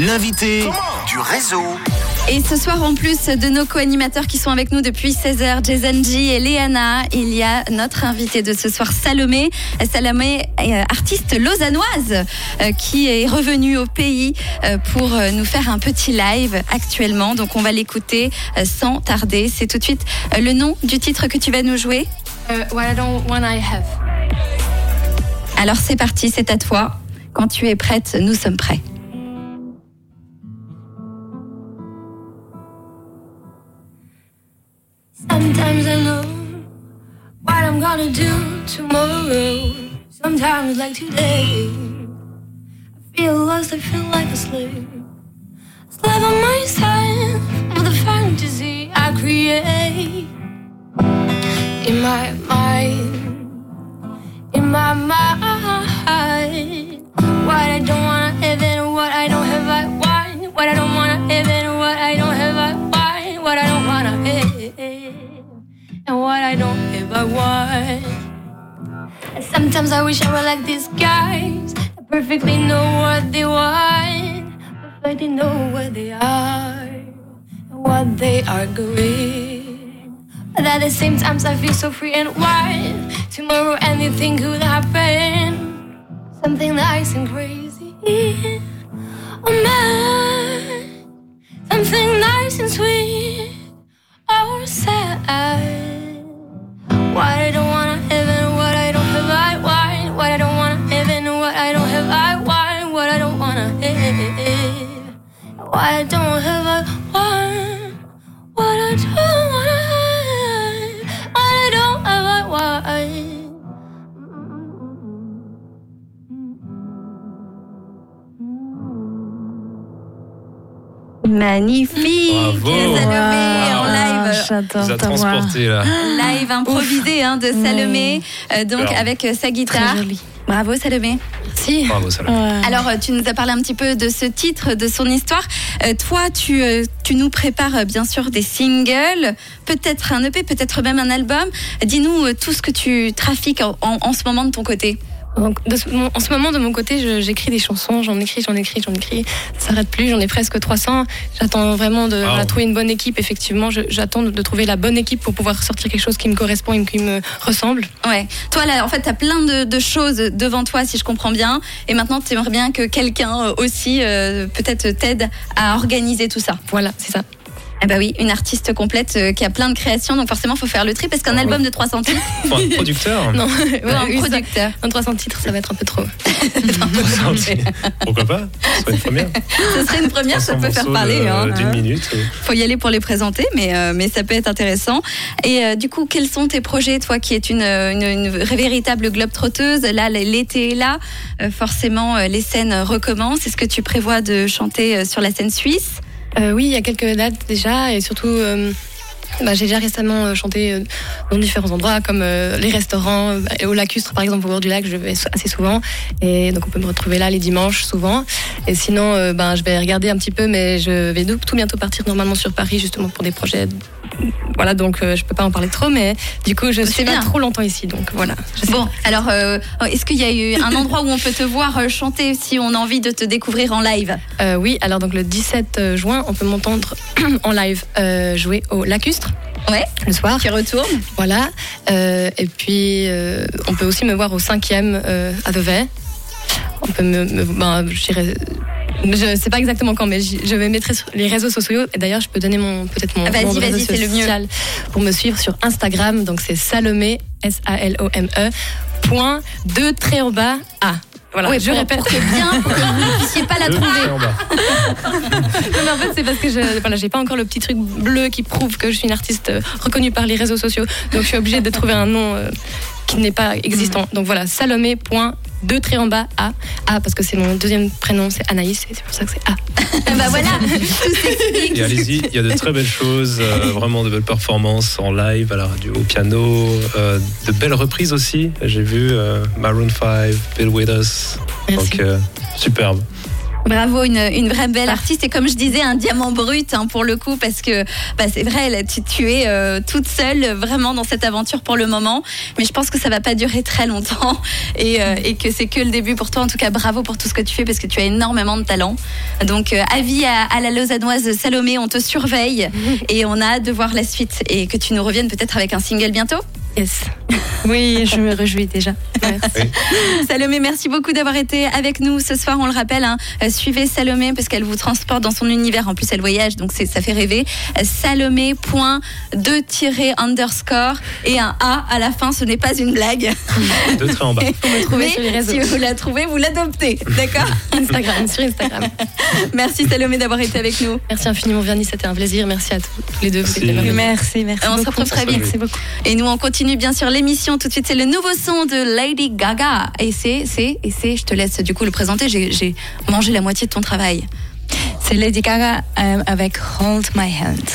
l'invité du réseau. Et ce soir, en plus de nos co-animateurs qui sont avec nous depuis 16h, Jason G et Léana, il y a notre invité de ce soir, Salomé. Salomé, euh, artiste lausannoise, euh, qui est revenue au pays euh, pour nous faire un petit live actuellement. Donc on va l'écouter sans tarder. C'est tout de suite le nom du titre que tu vas nous jouer. Uh, what I don't want, I have. Alors c'est parti, c'est à toi. Quand tu es prête, nous sommes prêts. Sometimes I know what I'm gonna do tomorrow. Sometimes, like today, I feel lost, I feel like a slave. Slave on my side of the fantasy I create in my mind. And what I don't I want. And sometimes I wish I were like these guys that perfectly know what they want, perfectly know where they are and what they are going. But at the same time, I feel so free and wild. Tomorrow, anything could happen. Something nice and crazy. Oh man, something nice and sweet I don't have, I want. What I don't wanna have, what I don't have, I want. Magnifique, Bravo. Salomé en live. J'adore vous a ta voix. transporté là. Live improvisé hein, de Salomé, euh, donc avec euh, sa guitare. Très joli. Bravo Salomé. Si. Bravo, Salomé. Ouais. Alors euh, tu nous as parlé un petit peu de ce titre, de son histoire. Euh, toi, tu, euh, tu nous prépares bien sûr des singles, peut-être un EP, peut-être même un album. Dis-nous euh, tout ce que tu trafiques en, en- en ce moment de ton côté. Donc, de ce- mon- en ce moment, de mon côté, je- j'écris des chansons, j'en écris, j'en écris, j'en écris. Ça s'arrête plus, j'en ai presque 300. J'attends vraiment de Wow. trouver une bonne équipe, effectivement. J'attends de, de trouver la bonne équipe pour pouvoir sortir quelque chose qui me correspond et qui me ressemble. Ouais. Toi, là, en fait, tu as plein de, de choses devant toi, si je comprends bien. Et maintenant, tu aimerais bien que quelqu'un euh, aussi, euh, peut-être, t'aide à organiser tout ça. Voilà, c'est ça. Eh bah oui, une artiste complète euh, qui a plein de créations, donc forcément, faut faire le tri parce qu'un Bravo. album de 300 titres, Faut un producteur. Non, voilà, un oui, ça- producteur. un 300 titres, ça va être un peu trop. Pourquoi pas? Ce serait une première. Ce serait une première, ça 300 peut faire morceaux parler. de- hein. D'une minute. euh. Faut y aller pour les présenter, mais, euh, mais ça peut être intéressant. Et euh, du coup, quels sont tes projets, toi qui es une, une, une véritable globe trotteuse? Là, l'été est là, Euh, forcément, euh, les scènes recommencent. Est-ce que tu prévois de chanter euh, sur la scène suisse? Euh, oui, il y a quelques dates déjà, et surtout, euh, bah, j'ai déjà récemment euh, chanté euh, dans différents endroits, comme euh, les restaurants, au lacustre par exemple, au bord du lac, je vais assez souvent, et donc on peut me retrouver là les dimanches souvent. Et sinon, ben, je vais regarder un petit peu, mais je vais tout bientôt partir normalement sur Paris justement pour des projets. Voilà, donc euh, je peux pas en parler trop, mais du coup, je C'est suis pas bien. trop longtemps ici, donc voilà. Bon, alors, euh, est-ce qu'il y a eu un endroit où on peut te voir chanter si on a envie de te découvrir en live? Euh, oui, alors donc le 17 juin, on peut m'entendre en live jouer au Lacustre. Ouais. Le soir. Qui retourne Voilà. Euh, et puis, euh, on peut aussi me voir au cinquième euh, à Vevey. On peut me, me ben, je dirais- je sais pas exactement quand, mais je vais mettre sur les réseaux sociaux. Et d'ailleurs, je peux donner mon peut-être mon Ah, vas-y, vas-y, réseau c'est le mieux. social pour me suivre sur Instagram. Donc c'est Salomé S A L O M E point deux traits au bas A. Voilà, Oui, je pour- répète. Pour que bien, pour que vous ne puissiez pas la trouver. Non, mais en fait, c'est parce que je voilà, j'ai pas encore le petit truc bleu qui prouve que je suis une artiste euh, reconnue par les réseaux sociaux. Donc je suis obligée de trouver un nom euh, qui n'est pas existant. Donc voilà, Salomé. Deux traits en bas A. A parce que c'est mon deuxième prénom, c'est Anaïs et c'est pour ça que c'est A. bah voilà, tout. Et allez-y, il y a de très belles choses, euh, vraiment de belles performances en live, à la radio, au piano, euh, de belles reprises aussi. J'ai vu euh, Maroon 5, Bill Withers. Merci. Donc, euh, superbe. Bravo, une, une vraie belle artiste et comme je disais, un diamant brut hein, pour le coup parce que bah, c'est vrai, là, tu, tu es euh, toute seule vraiment dans cette aventure pour le moment, mais je pense que ça va pas durer très longtemps et, euh, et que c'est que le début pour toi. En tout cas, bravo pour tout ce que tu fais parce que tu as énormément de talent. Donc, euh, avis à, à la Lausannoise Salomé, on te surveille et on a hâte de voir la suite et que tu nous reviennes peut-être avec un single bientôt. Yes. Oui, je me réjouis déjà. Merci. Salomé, merci beaucoup d'avoir été avec nous ce soir. On le rappelle, hein, euh, suivez Salomé parce qu'elle vous transporte dans son univers. En plus, elle voyage, donc ça fait rêver. Euh, Salomé.2-underscore et un A à la fin. Ce n'est pas une blague. Deux traits en bas. sur les réseaux. si vous la trouvez, vous l'adoptez. D'accord Instagram, sur Instagram. Merci Salomé d'avoir été avec nous. Merci infiniment, Vernie, c'était un plaisir. Merci à tous, les deux. vous Merci. Merci, merci. On se retrouve très vite. Merci beaucoup. Et nous, on continue bien sûr l'émission. Tout de suite, c'est le nouveau son de Lady Gaga. Et c'est, c'est, et c'est, je te laisse du coup le présenter. J'ai mangé la moitié de ton travail. C'est Lady Gaga euh, avec Hold My Hand.